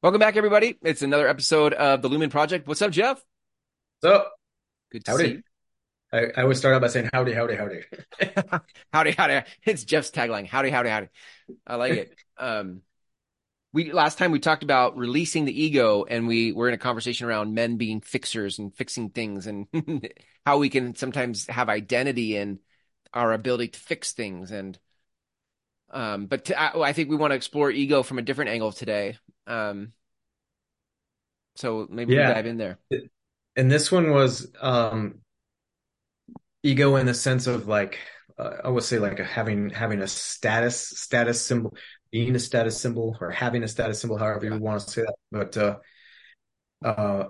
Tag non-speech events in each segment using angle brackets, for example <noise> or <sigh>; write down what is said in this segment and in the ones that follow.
Welcome back, everybody. It's another episode of the Lumen Project. What's up, Jeff? So, Good to howdy. see I, I always start out by saying howdy, howdy, howdy. <laughs> Howdy, howdy. It's Jeff's tagline. Howdy, howdy, howdy. I like it. <laughs> Um, we last time we talked about releasing the ego, and we were in a conversation around men being fixers and fixing things, and <laughs> how we can sometimes have identity in our ability to fix things. And um, but to, I, I think we want to explore ego from a different angle today. Um, so maybe we Yeah. dive in there. And this one was um ego in the sense of like uh, I would say like a, having having a status status symbol, being a status symbol or having a status symbol, however Yeah. you want to say that. But uh uh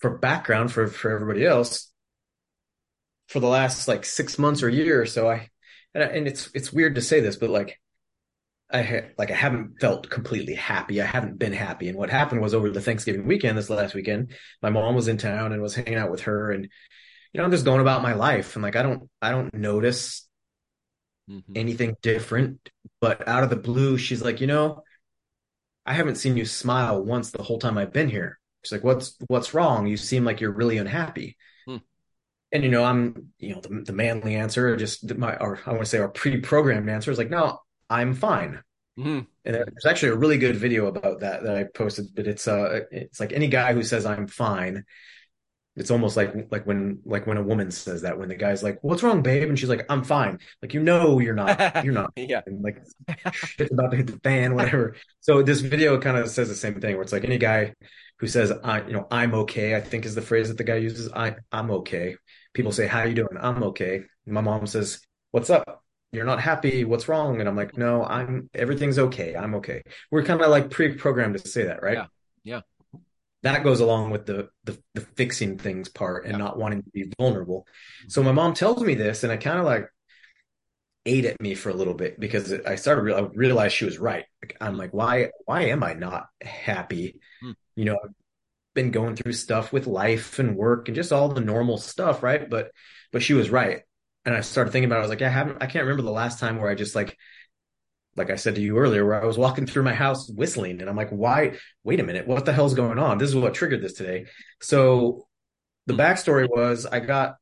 for background for for everybody else, for the last like six months or year or so, I and, I, and it's it's weird to say this, but like I ha like I haven't felt completely happy. I haven't been happy. And what happened was over the Thanksgiving weekend, this last weekend, my mom was in town and was hanging out with her, and you know I'm just going about my life, and like I don't I don't notice Mhm. anything different. But out of the blue, she's like, you know, I haven't seen you smile once the whole time I've been here. She's like, what's what's wrong? You seem like you're really unhappy. Hmm. And you know, I'm, you know, the, the manly answer, just my, or I want to say our pre-programmed answer is like, no, I'm fine. Mhm. And there's actually a really good video about that that I posted, but it's uh, it's like any guy who says I'm fine. It's almost like like when like when a woman says that when the guy's like, "What's wrong, babe?" and she's like, "I'm fine." Like you know you're not, <laughs> you're not. Yeah. And like shit's about to hit the fan, whatever. So this video kind of says the same thing, where it's like any guy who says, "I, you know, I'm okay," I think is the phrase that the guy uses. I, I'm okay. People say, "How you doing?" I'm okay. My mom says, "What's up?" You're not happy. What's wrong? And I'm like, no, I'm everything's okay. I'm okay. We're kind of like pre-programmed to say that, right? Yeah. Yeah. That goes along with the the, the fixing things part and Yeah. not wanting to be vulnerable. So my mom tells me this, and I kind of like ate at me for a little bit because I started real I realized she was right. I'm like, why why am I not happy? Hmm. You know, I've been going through stuff with life and work and just all the normal stuff, right? But but she was right. And I started thinking about it. I was like, I haven't I can't remember the last time where I just like like I said to you earlier, where I was walking through my house whistling, and I'm like, why? Wait a minute, what the hell's going on? This is what triggered this today. So the Hmm. backstory was I got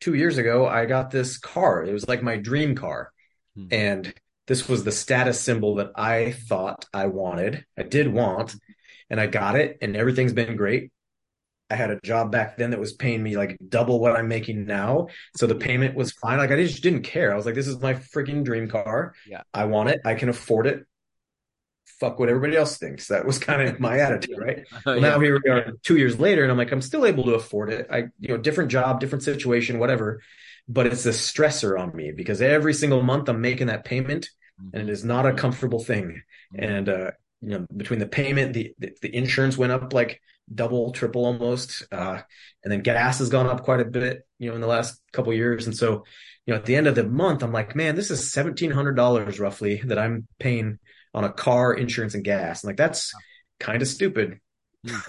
two years ago, I got this car. It was like my dream car. Hmm. And this was the status symbol that I thought I wanted. I did want, and I got it, and everything's been great. I had a job back then that was paying me like double what I'm making now. So the payment was fine. Like I just didn't care. I was like, this is my freaking dream car. Yeah. I want it. I can afford it. Fuck what everybody else thinks. That was kind of my <laughs> attitude, right? <laughs> Well, now here we are two years later, and I'm like, I'm still able to afford it. I, you know, different job, different situation, whatever. But it's a stressor on me because every single month I'm making that payment, and it is not a comfortable thing. And uh, you know, between the payment, the the, the insurance went up like double, triple almost, uh, and then gas has gone up quite a bit, you know, in the last couple of years. And so, you know, at the end of the month, I'm like, man, this is seventeen hundred dollars roughly that I'm paying on a car, insurance, and gas. And like that's kind of stupid <laughs> <laughs>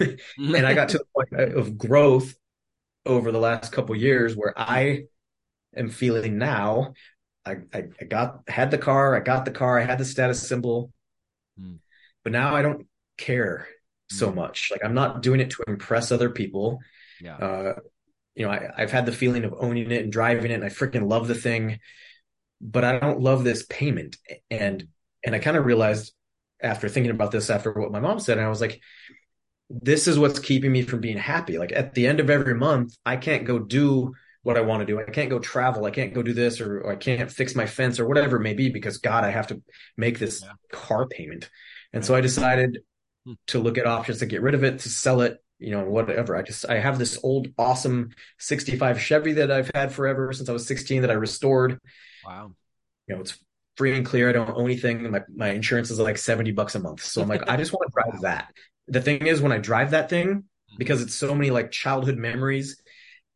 and I got to the point of growth over the last couple of years where I am feeling now. I, I, I got had the car, I got the car, I had the status symbol, Hmm. but now I don't care so Hmm. much. Like I'm not doing it to impress other people. Yeah. Uh, you know, I, I've had the feeling of owning it and driving it, and I freaking love the thing, but I don't love this payment. And and I kind of realized after thinking about this, after what my mom said, and I was like, this is what's keeping me from being happy. Like at the end of every month, I can't go do what I want to do. I can't go travel. I can't go do this, or, or I can't fix my fence, or whatever it may be, because God, I have to make this Yeah. car payment. And so I decided. To look at options to get rid of it, to sell it, you know, whatever. I just I have this old awesome 65 Chevy that I've had forever since I was 16 that I restored. Wow. You know, it's free and clear. I don't owe anything. My my insurance is like 70 bucks a month. So I'm like, I just want to drive that. The thing is when I drive that thing, because it's so many like childhood memories.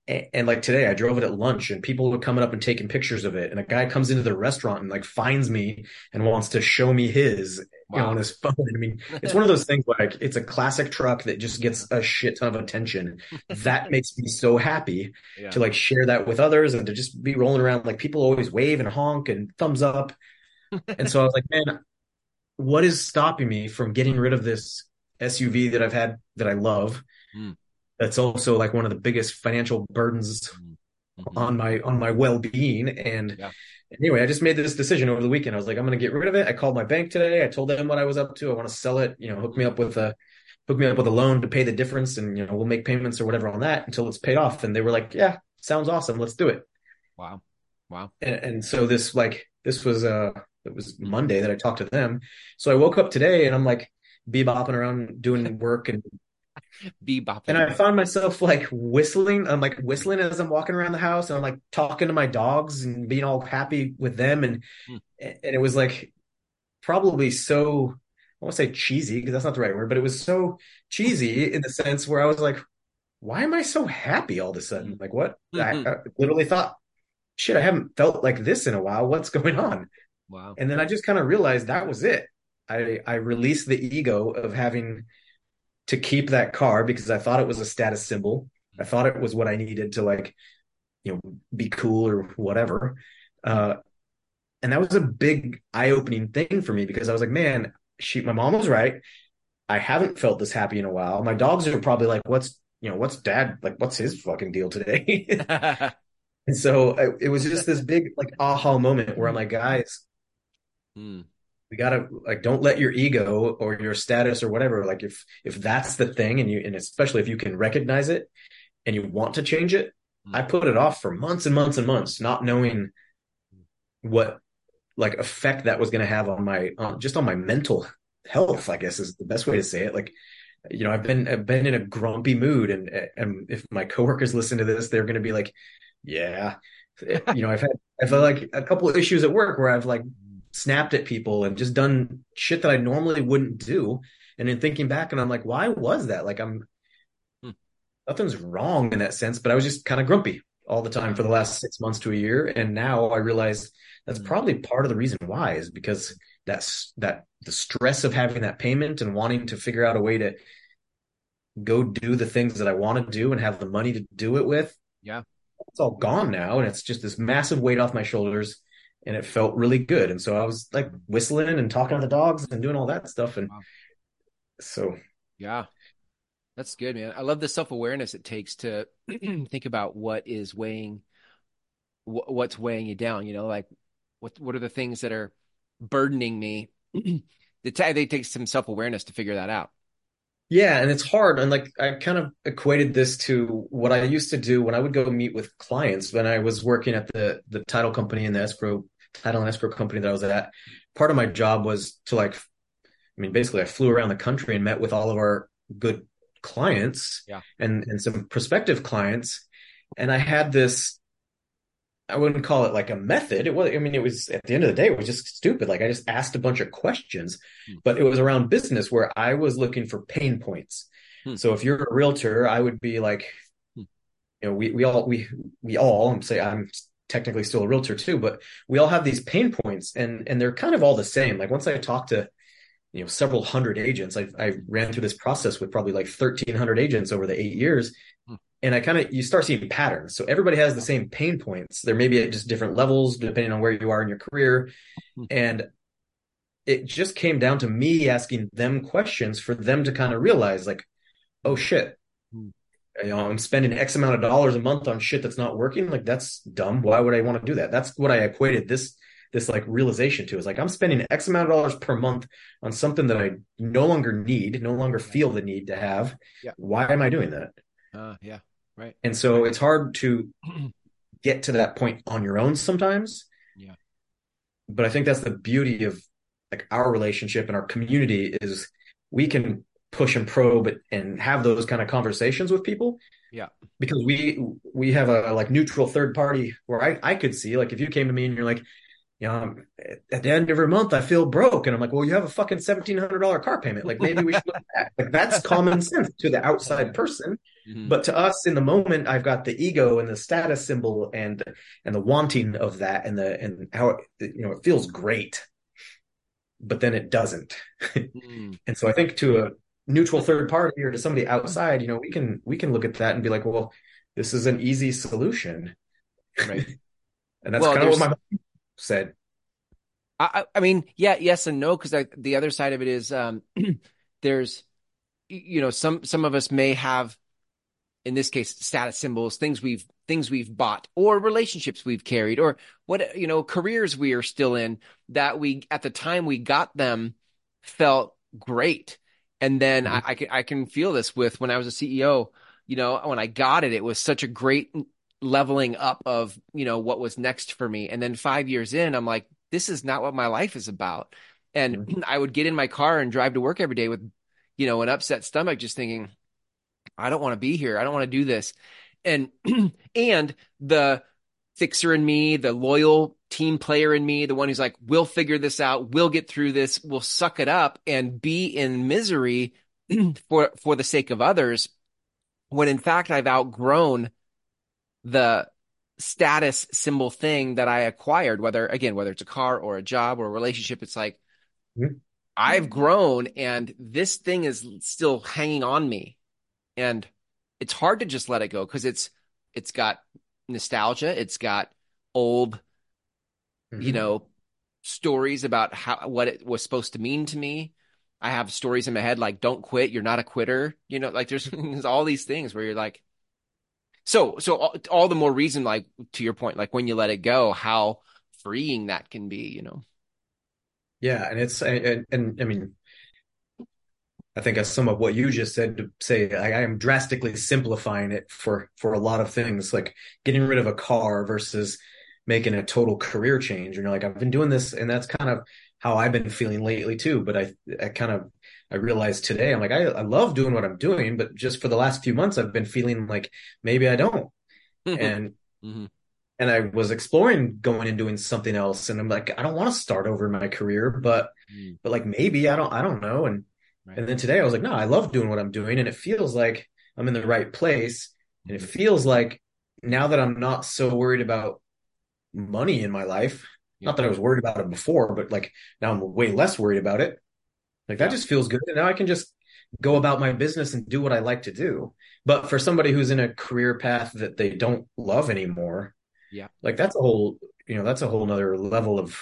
And, and like today, I drove it at lunch, and people were coming up and taking pictures of it. And a guy comes into the restaurant and like finds me and wants to show me his, you know, on his phone. <laughs> I mean, it's one of those things like it's a classic truck that just gets a shit ton of attention. That <laughs> makes me so happy Yeah. to like share that with others and to just be rolling around. Like people always wave and honk and thumbs up. And so I was like, man, what is stopping me from getting rid of this SUV that I've had that I love. Mm. That's also like one of the biggest financial burdens Mm-hmm. on my on my well-being and Yeah. Anyway i just made this decision over the weekend. I was like i'm going to get rid of it. I called my bank today. I told them what i was up to. I want to sell it you know hook me up with a hook me up with a loan to pay the difference and you know we'll make payments or whatever on that until it's paid off. And they were like yeah sounds awesome. Let's do it. Wow. Wow. and, and so this like this was uh it was monday that i talked to them. So i woke up today and i'm like bebopping around doing work and Bebop. and I found myself like whistling. I'm like whistling as I'm walking around the house, and I'm like talking to my dogs and being all happy with them. And Hmm. and it was like probably so I won't say cheesy because that's not the right word, but it was so cheesy in the sense where I was like, why am I so happy all of a sudden? Like what? I, Mhm. I literally thought, shit, I haven't felt like this in a while. What's going on? wow. And then I just kind of realized that was it. I I released the ego of having to keep that car because I thought it was a status symbol. I thought it was what I needed to like, you know, be cool or whatever. Uh, and that was a big eye-opening thing for me because I was like, man, she, my mom was right. I haven't felt this happy in a while. My dogs are probably like, what's, you know, what's dad like? What's his fucking deal today? <laughs> <laughs> and so I, it was just this big like aha moment where I'm like, guys, Mm. We gotta like don't let your ego or your status or whatever like if if that's the thing and you and especially if you can recognize it and you want to change it Mm. i put it off for months and months and months not knowing what like effect that was going to have on my on just on my mental health i guess is the best way to say it like you know i've been i've been in a grumpy mood and and if my coworkers listen to this they're going to be like yeah <laughs> you know i've had i've had like a couple of issues at work where i've like snapped at people and just done shit that I normally wouldn't do. And in thinking back, and I'm like, why was that? Like, I'm Hmm. nothing's wrong in that sense, but I was just kind of grumpy all the time for the last six months to a year. And now I realize that's Hmm. probably part of the reason why is because that's that the stress of having that payment and wanting to figure out a way to go do the things that I want to do and have the money to do it with. Yeah. It's all gone now. And it's just this massive weight off my shoulders and it felt really good. And so I was like whistling and talking to the dogs and doing all that stuff. And Wow. so Yeah. That's good, man. I love the self-awareness it takes to <clears throat> think about what is weighing wh- what's weighing you down, you know, like what what are the things that are burdening me? <clears throat> it ta- they take some self-awareness to figure that out. yeah, and it's hard. And like I kind of equated this to what I used to do when I would go meet with clients when I was working at the the title company and the escrow title and escrow company that I was at. Part of my job was to like I mean, basically I flew around the country and met with all of our good clients Yeah. and and some prospective clients. And I had this I wouldn't call it like a method. It was, I mean, it was at the end of the day, it was just stupid. Like I just asked a bunch of questions, Hmm. but it was around business where I was looking for pain points. Hmm. So if you're a realtor, I would be like, Hmm. you know, we, we all, we, we all, I'm say I'm technically still a realtor too, but we all have these pain points and, and they're kind of all the same. Like once I talked to, you know, several hundred agents, I, I ran through this process with probably like 1300 agents over the eight years. Hmm. And I kind of, you start seeing patterns. So everybody has the same pain points. There may be at just different levels depending on where you are in your career. Hmm. And it just came down to me asking them questions for them to kind of realize like, oh shit. You know, I'm spending X amount of dollars a month on shit that's not working. Like that's dumb. Why would I want to do that? That's what I equated this this like realization to is like I'm spending X amount of dollars per month on something that I no longer need, no longer feel the need to have. Yeah. Why am I doing that? Uh, yeah. Right. And so it's hard to <clears throat> get to that point on your own sometimes. Yeah. But I think that's the beauty of like our relationship and our community is we can push and probe and have those kind of conversations with people. Yeah. Because we we have a like neutral third party where I I could see like if you came to me and you're like, you know, at the end of every month I feel broke and I'm like, well, you have a fucking seventeen hundred dollar car payment. Like maybe we should look at that. Like that's common sense to the outside person. Mhm. But to us in the moment, I've got the ego and the status symbol and and the wanting of that and the and how it, you know it feels great, but then it doesn't. Mm. <laughs> And so I think to a neutral third party or to somebody outside, you know, we can we can look at that and be like, well, this is an easy solution, Right. <laughs> and that's Well, kind of what my mom said. I, I I mean, yeah, yes and no, because the other side of it is um, <clears throat> there's you know, some some of us may have, in this case, status symbols, things we've things we've bought, or relationships we've carried, or what you know, careers we are still in that we at the time we got them felt great, and then mm-hmm. I, I can I can feel this with when I was a CEO. You know, when I got it, it was such a great leveling up of you know what was next for me, and then five years in, I'm like, this is not what my life is about. And mm-hmm. <clears throat> I would get in my car and drive to work every day with, you know, an upset stomach, just thinking, I don't want to be here. I don't want to do this. And, <clears throat> and the fixer in me, the loyal team player in me, the one who's like, we'll figure this out. We'll get through this. We'll suck it up and be in misery <clears throat> for, for the sake of others. When in fact, I've outgrown the status symbol thing that I acquired, whether again, whether it's a car or a job or a relationship, it's like mm-hmm. I've grown and this thing is still hanging on me. And it's hard to just let it go because it's it's got nostalgia, it's got old, mm-hmm. you know, stories about how what it was supposed to mean to me. I have stories in my head like don't quit, you're not a quitter. You know, like there's, <laughs> there's all these things where you're like, so, so all, all the more reason, like to your point, like when you let it go, how freeing that can be, you know? Yeah. And it's, and, and I mean, I think as some of what you just said to say, I, I am drastically simplifying it for, for a lot of things, like getting rid of a car versus making a total career change. And you're like, I've been doing this and that's kind of how I've been feeling lately too. But I, I kind of I realized today, I'm like, I, I love doing what I'm doing, but just for the last few months, I've been feeling like maybe I don't. Mm-hmm. And, mm-hmm. and I was exploring going and doing something else. And I'm like, I don't want to start over in my career, but, mm. but like maybe I don't, I don't know. And, right. and then today I was like, no, I love doing what I'm doing. And it feels like I'm in the right place. And it mm-hmm. feels like now that I'm not so worried about money in my life, yeah. not that I was worried about it before, but like now I'm way less worried about it. Like that just feels good. And now I can just go about my business and do what I like to do. But for somebody who's in a career path that they don't love anymore, yeah, like that's a whole, you know, that's a whole nother level of,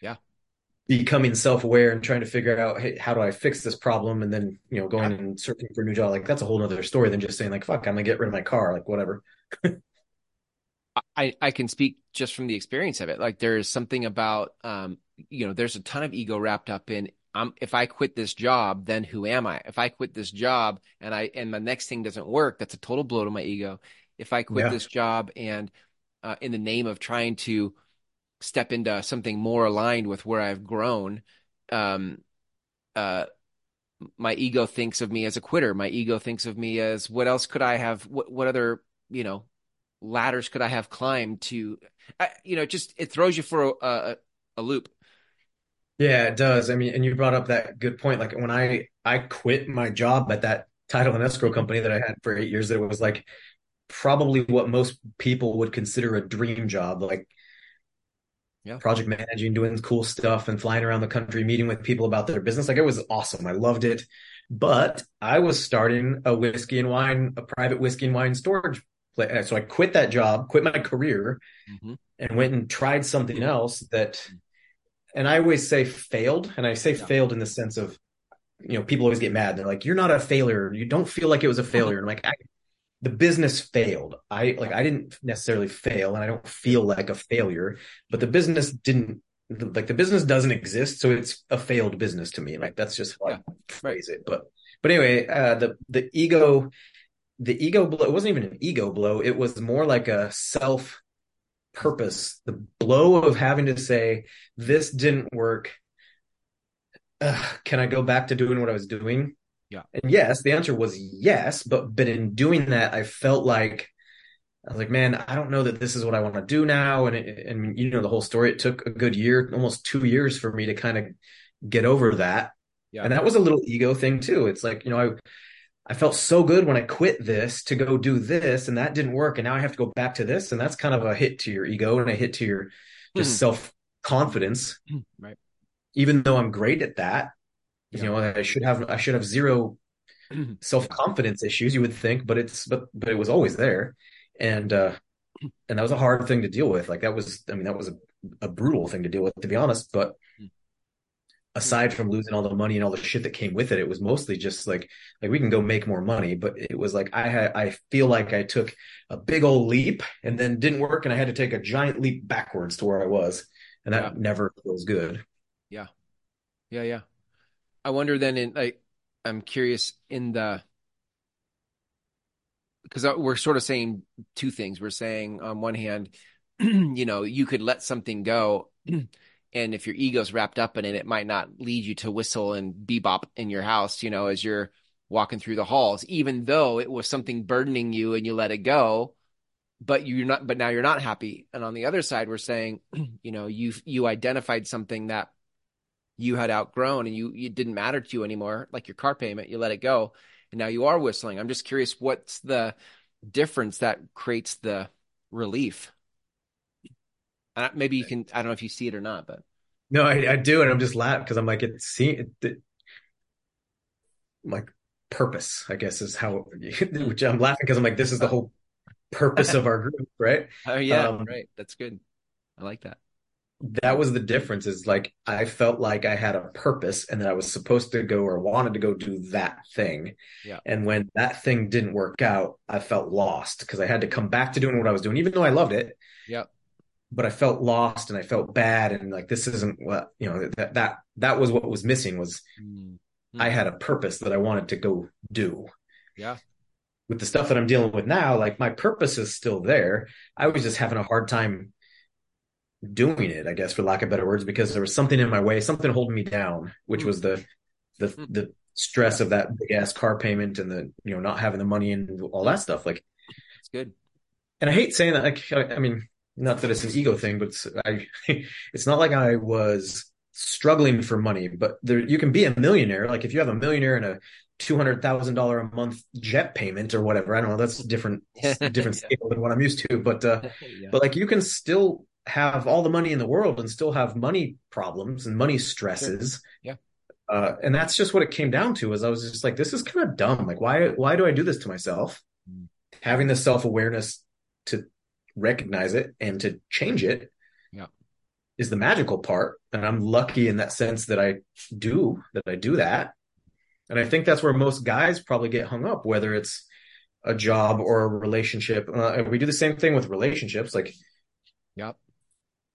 yeah, becoming self-aware and trying to figure out, hey, how do I fix this problem? And then, you know, going yeah. and searching for a new job. Like that's a whole nother story than just saying like, fuck, I'm gonna get rid of my car, like whatever. <laughs> I, I can speak just from the experience of it. Like there is something about, um, you know, there's a ton of ego wrapped up in I'm, if I quit this job, then who am I? If I quit this job and I and the next thing doesn't work, that's a total blow to my ego. If I quit yeah. this job and uh, in the name of trying to step into something more aligned with where I've grown, um, uh, my ego thinks of me as a quitter. My ego thinks of me as what else could I have? What what other you know ladders could I have climbed to? I, you know, just it throws you for a, a, a loop. Yeah, it does. I mean, and you brought up that good point. Like when I I quit my job at that title and escrow company that I had for eight years, that it was like probably what most people would consider a dream job, like yeah. project managing, doing cool stuff, and flying around the country, meeting with people about their business. Like it was awesome. I loved it. But I was starting a whiskey and wine, a private whiskey and wine storage So I quit that job, quit my career, mm-hmm. and went and tried something else that and I always say failed, and I say yeah. failed in the sense of, you know, people always get mad. They're like, "You're not a failure. You don't feel like it was a failure." And like, I, the business failed. I like, I didn't necessarily fail, and I don't feel like a failure. But the business didn't like the business doesn't exist, so it's a failed business to me. Like that's just how yeah. I phrase it. But but anyway, uh, the the ego, the ego blow. It wasn't even an ego blow. It was more like a self purpose, the blow of having to say, this didn't work. can I go back to doing what I was doing? Yeah. And yes, the answer was yes. But, but in doing that, I felt like, I was like, man, I don't know that this is what I want to do now. And, it, and you know, the whole story, it took a good year, almost two years for me to kind of get over that. Yeah. And that was a little ego thing too. It's like, you know, I, I felt so good when I quit this to go do this, and that didn't work. And now I have to go back to this. And that's kind of a hit to your ego and a hit to your just mm. self confidence. Right. Even though I'm great at that, yeah. you know, I should have, I should have zero self confidence issues, you would think, but it's, but, but it was always there. And, uh, and that was a hard thing to deal with. Like that was, I mean, that was a, a brutal thing to deal with, to be honest. But, aside from losing all the money and all the shit that came with it, it was mostly just like like we can go make more money, but it was like I had I feel like I took a big old leap and then didn't work and I had to take a giant leap backwards to where I was. And that yeah. never feels good. Yeah. Yeah, yeah. I wonder then in like I'm curious in the because we're sort of saying two things. We're saying on one hand, <clears throat> you know, you could let something go <clears throat> and if your ego's wrapped up in it, it might not lead you to whistle and bebop in your house, you know, as you're walking through the halls, even though it was something burdening you and you let it go, but you're not, but now you're not happy. And on the other side, we're saying, <clears throat> you know, you, you identified something that you had outgrown and you, it didn't matter to you anymore, like your car payment, you let it go. And now you are whistling. I'm just curious, what's the difference that creates the relief? Maybe you can. I don't know if you see it or not, but no, I, I do, and I'm just laughing because I'm like, it, it, like purpose, I guess, is how. <laughs> Which I'm laughing because I'm like, this is the whole purpose of our group, right? <laughs> Oh yeah, um, right. That's good. I like that. That was the difference. Is like I felt like I had a purpose and that I was supposed to go or wanted to go do that thing. Yeah. And when that thing didn't work out, I felt lost because I had to come back to doing what I was doing, even though I loved it. Yeah but I felt lost and I felt bad and like this isn't what you know that that that was what was missing was mm-hmm. I had a purpose that I wanted to go do. Yeah. With the stuff that I'm dealing with now, like my purpose is still there. I was just having a hard time doing it, I guess, for lack of better words, because there was something in my way, something holding me down, which was the the hmm. the stress of that big ass car payment and the you know not having the money and all that stuff. Like it's good. And I hate saying that. Like I, I mean, not that it's an ego thing, but it's, I, <laughs> it's not like I was struggling for money, but there, you can be a millionaire. Like if you have a millionaire and a two hundred thousand dollar a month jet payment or whatever, I don't know. That's different, <laughs> different scale than what I'm used to. But uh, <laughs> yeah. but like you can still have all the money in the world and still have money problems and money stresses. Sure. Yeah. Uh, and that's just what it came down to. Is I was just like, this is kind of dumb. Like, why why do I do this to myself? Mm. Having the self awareness to recognize it and to change it yeah. is the magical part. And I'm lucky in that sense that I do, that I do that. And I think that's where most guys probably get hung up, whether it's a job or a relationship. Uh, we do the same thing with relationships. Like, yep.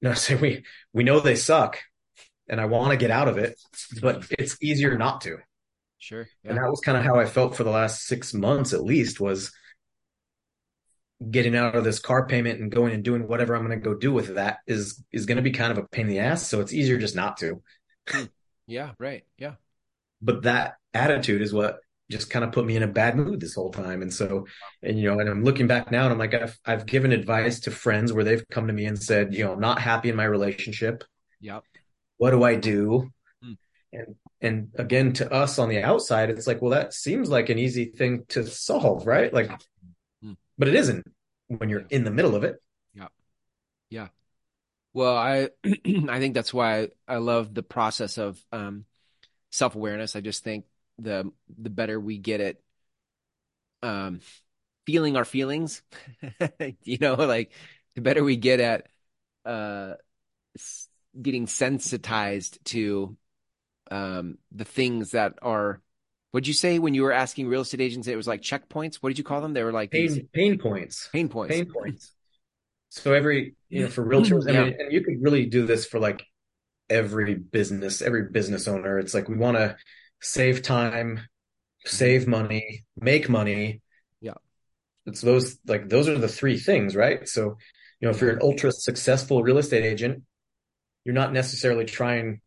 No, <laughs> say we we know they suck, and I want to get out of it, but it's easier not to. Sure. Yeah. And that was kind of how I felt for the last six months, at least. Was getting out of this car payment and going and doing whatever I'm going to go do with that is is going to be kind of a pain in the ass. So it's easier just not to. Yeah, right. Yeah. But that attitude is what just kind of put me in a bad mood this whole time. And so, and you know, and I'm looking back now and I'm like, I've I've given advice to friends where they've come to me and said, you know, I'm not happy in my relationship. Yep. What do I do? Hmm. And and again, to us on the outside, it's like, well, that seems like an easy thing to solve, right? Like but it isn't when you're in the middle of it. Yeah. Yeah. Well, I <clears throat> I think that's why I love the process of um, self awareness. I just think the the better we get at um, feeling our feelings, <laughs> you know, like the better we get at uh, getting sensitized to um, the things that are What'd you say when you were asking real estate agents? It was like checkpoints. What did you call them? They were like pain, these... pain points. Pain points. Pain points. So every you know for realtors, yeah. I mean, and you could really do this for like every business, every business owner. It's like we want to save time, mm-hmm. save money, make money. Yeah. It's those like those are the three things, right? So, you know, if you're an ultra successful real estate agent, you're not necessarily trying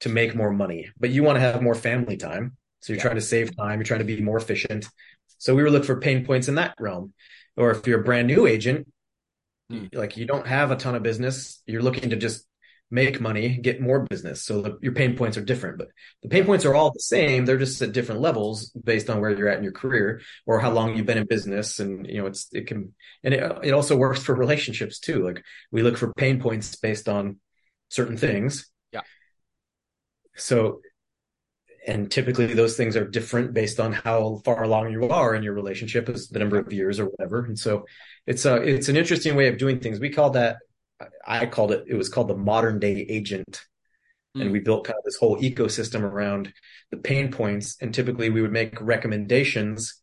to make more money, but you want to have more family time. So you're yeah. trying to save time, you're trying to be more efficient. So we were looking for pain points in that realm. Or if you're a brand new agent, mm. like you don't have a ton of business, you're looking to just make money, get more business. So the, your pain points are different, but the pain points are all the same. They're just at different levels based on where you're at in your career or how long you've been in business. And, you know, it's, it can, and it, it also works for relationships too. Like we look for pain points based on certain things. Yeah. So and typically those things are different based on how far along you are in your relationship as the number of years or whatever. And so it's a it's an interesting way of doing things. We call that i called it it was called the modern day agent. Hmm. And we built kind of this whole ecosystem around the pain points. And typically we would make recommendations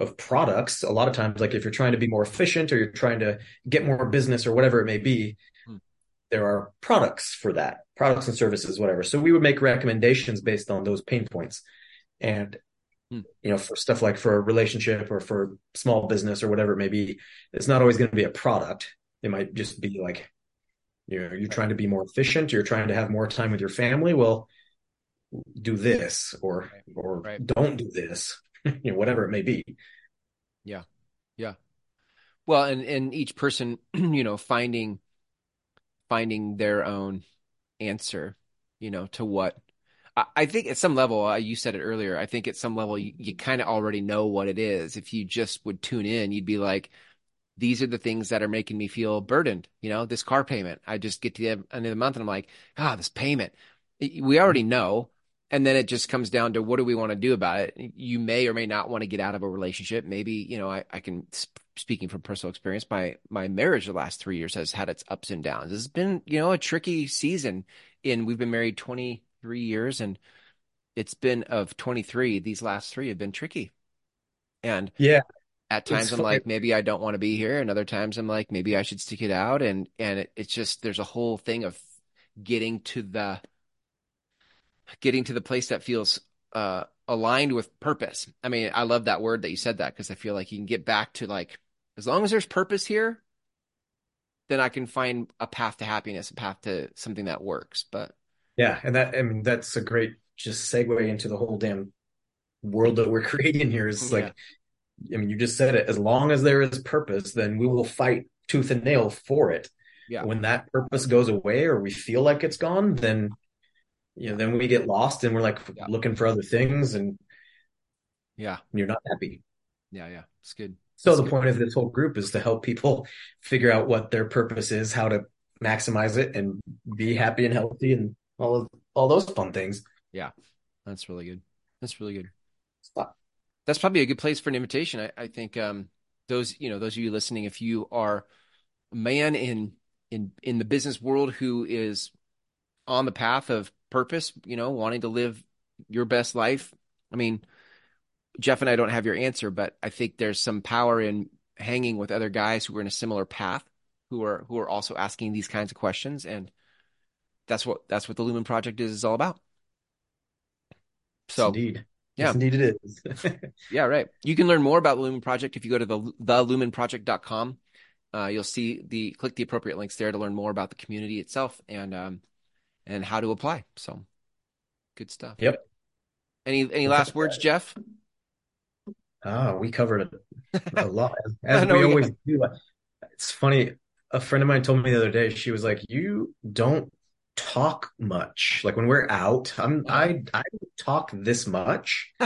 of products. A lot of times like if you're trying to be more efficient or you're trying to get more business or whatever it may be. There are products for that products and services whatever so we would make recommendations based on those pain points and Hmm. you know for stuff like for a relationship or for small business or whatever it may be it's not always going to be a product it might just be like you know you're trying to be more efficient you're trying to have more time with your family well do this or Right. or Right. don't do this <laughs> you know whatever it may be yeah yeah Well, and and each person, <clears throat> you know, finding finding their own answer, you know, to what I, I think at some level, uh, you said it earlier. I think at some level, you, you kind of already know what it is. If you just would tune in, you'd be like, these are the things that are making me feel burdened. You know, this car payment. I just get to the end of the month and I'm like, ah, this payment. We already know. And then it just comes down to what do we want to do about it? You may or may not want to get out of a relationship. Maybe, you know, I, I can, speaking from personal experience, my, my marriage the last three years has had its ups and downs. It's been, you know, a tricky season in, we've been married 23 years and it's been of 23. These last three have been tricky. And yeah at times It's I'm funny. like, maybe I don't want to be here. And other times I'm like, maybe I should stick it out. And, and it, it's just, there's a whole thing of getting to the, getting to the place that feels, uh, aligned with purpose. I mean, I love that word that you said that because I feel like you can get back to like, as long as there's purpose here, then I can find a path to happiness, a path to something that works. But yeah and that i mean that's a great just segue into the whole damn world that we're <laughs> creating here is like i mean you just said it as long as there is purpose then we will fight tooth and nail for it Yeah. when that purpose goes away or we feel like it's gone then you know then we get lost and we're like Yeah. looking for other things and yeah, you're not happy yeah, yeah, it's good. so That's the good. point of this whole group is to help people figure out what their purpose is how to maximize it and be happy and healthy and all of all those fun things Yeah, That's really good. That's really good. Stop. That's probably a good place for an invitation. I, I think um, those, you know, those of you listening, if you are a man in in in the business world who is on the path of purpose, you know, wanting to live your best life. I mean, Jeff and I don't have your answer, but I think there's some power in hanging with other guys who are in a similar path, who are who are also asking these kinds of questions, and that's what that's what the Lumen Project is, is all about. So indeed yeah. yes indeed it is <laughs> Yeah, right. You can learn more about the Lumen Project if you go to the thelumenproject.com. Uh, you'll see the click the appropriate links there to learn more about the community itself and um, and how to apply. So good stuff. Yep. Any any last words, Jeff? Ah, we covered a <laughs> lot, as we we always do. It's funny. A friend of mine told me the other day. She was like, "You don't talk much. Like when we're out, I'm I I don't talk this much. <laughs>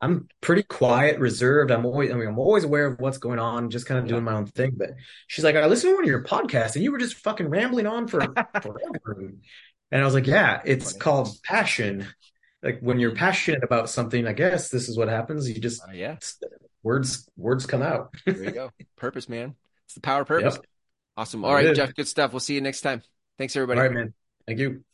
I'm pretty quiet, reserved. I'm always I mean I'm always aware of what's going on, just kind of doing my own thing. But she's like, I listened to one of your podcasts, and you were just fucking rambling on for <laughs> forever. And I was like, Yeah, it's called passion. Like when you're passionate about something, I guess this is what happens. You just Uh, yeah, words words come out. <laughs> there you go. Purpose, man. It's the power of purpose. Yep. Awesome. All right. Jeff. Good stuff. We'll see you next time. Thanks, everybody. right, man. Thank you.